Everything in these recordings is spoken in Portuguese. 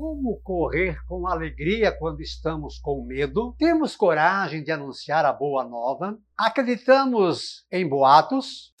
Como correr com alegria quando estamos com medo? Temos coragem de anunciar a boa nova? Acreditamos em boatos?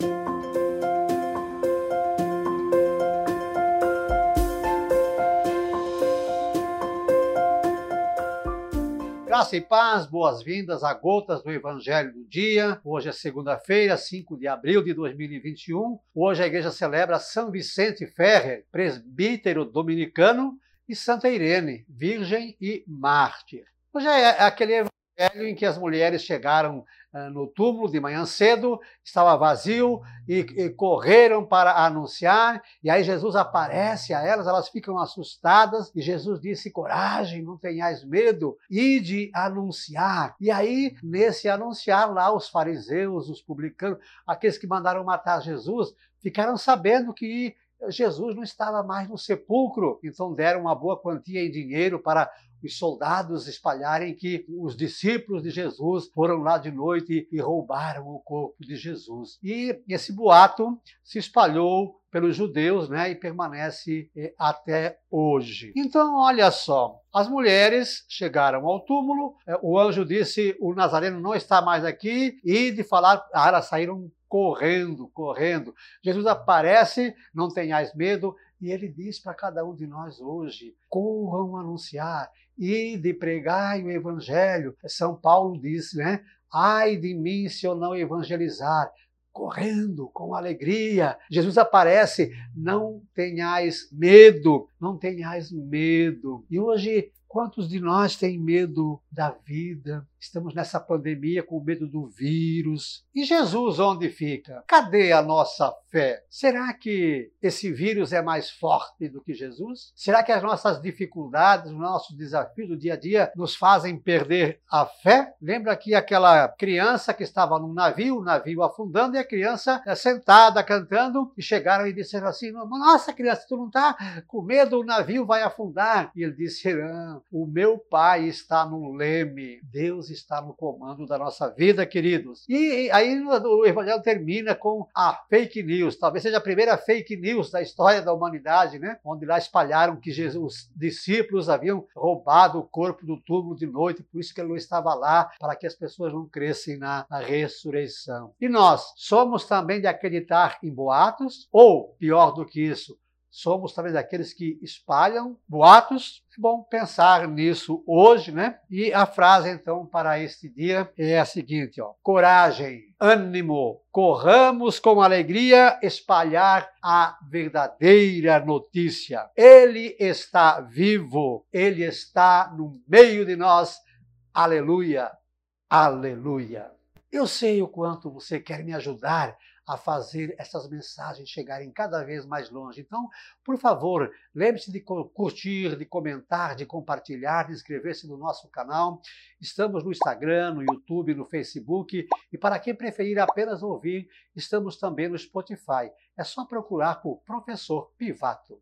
Graça e paz, boas-vindas a Gotas do Evangelho do Dia. Hoje é segunda-feira, 5 de abril de 2021. Hoje a igreja celebra São Vicente Ferrer, presbítero dominicano, e Santa Irene, virgem e mártir. Hoje é aquele evangelho em que as mulheres chegaram uh, no túmulo de manhã cedo, estava vazio e, e, correram para anunciar. E aí Jesus aparece a elas, elas ficam assustadas e Jesus disse: Coragem, não tenhais medo, ide anunciar. E aí, nesse anunciar lá, os fariseus, os publicanos, aqueles que mandaram matar Jesus, ficaram sabendo que Jesus não estava mais no sepulcro, então deram uma boa quantia em dinheiro para os soldados espalharem que os discípulos de Jesus foram lá de noite e roubaram o corpo de Jesus. E esse boato se espalhou pelos judeus, né, e permanece eh, até hoje. Então, olha só, as mulheres chegaram ao túmulo, eh, o anjo disse: "O Nazareno não está mais aqui", e de falar, ah, elas saíram correndo, correndo. Jesus aparece, não tenhais medo, e ele diz para cada um de nós hoje: corram anunciar e de pregar o evangelho. São Paulo diz, né? Ai de mim se eu não evangelizar. Correndo com alegria. Jesus aparece, não tenhais medo, não tenhais medo. E hoje Quantos de nós têm medo da vida? Estamos nessa pandemia com medo do vírus. E Jesus onde fica? Cadê a nossa fé? Será que esse vírus é mais forte do que Jesus? Será que as nossas dificuldades, os nossos desafios do dia a dia nos fazem perder a fé? Lembra que aquela criança que estava num navio, o navio afundando, e a criança sentada cantando, e chegaram e disseram assim: Nossa, criança, tu não está com medo, o navio vai afundar. E ele disse: Não o meu Pai está no leme, Deus está no comando da nossa vida, queridos. E aí o Evangelho termina com a fake news, talvez seja a primeira fake news da história da humanidade, né? Onde lá espalharam que Jesus, os discípulos haviam roubado o corpo do túmulo de noite, por isso que ele não estava lá, para que as pessoas não crescem na, na ressurreição. E nós somos também de acreditar em boatos, ou pior do que isso, somos talvez aqueles que espalham boatos. É bom pensar nisso hoje, né? E a frase então para este dia é a seguinte, ó: coragem, ânimo, corramos com alegria espalhar a verdadeira notícia. Ele está vivo, ele está no meio de nós. Aleluia. Aleluia. Eu sei o quanto você quer me ajudar a fazer essas mensagens chegarem cada vez mais longe. Então, por favor, lembre-se de curtir, de comentar, de compartilhar, de inscrever-se no nosso canal. Estamos no Instagram, no YouTube, no Facebook e para quem preferir apenas ouvir, estamos também no Spotify. É só procurar por Professor Pivato.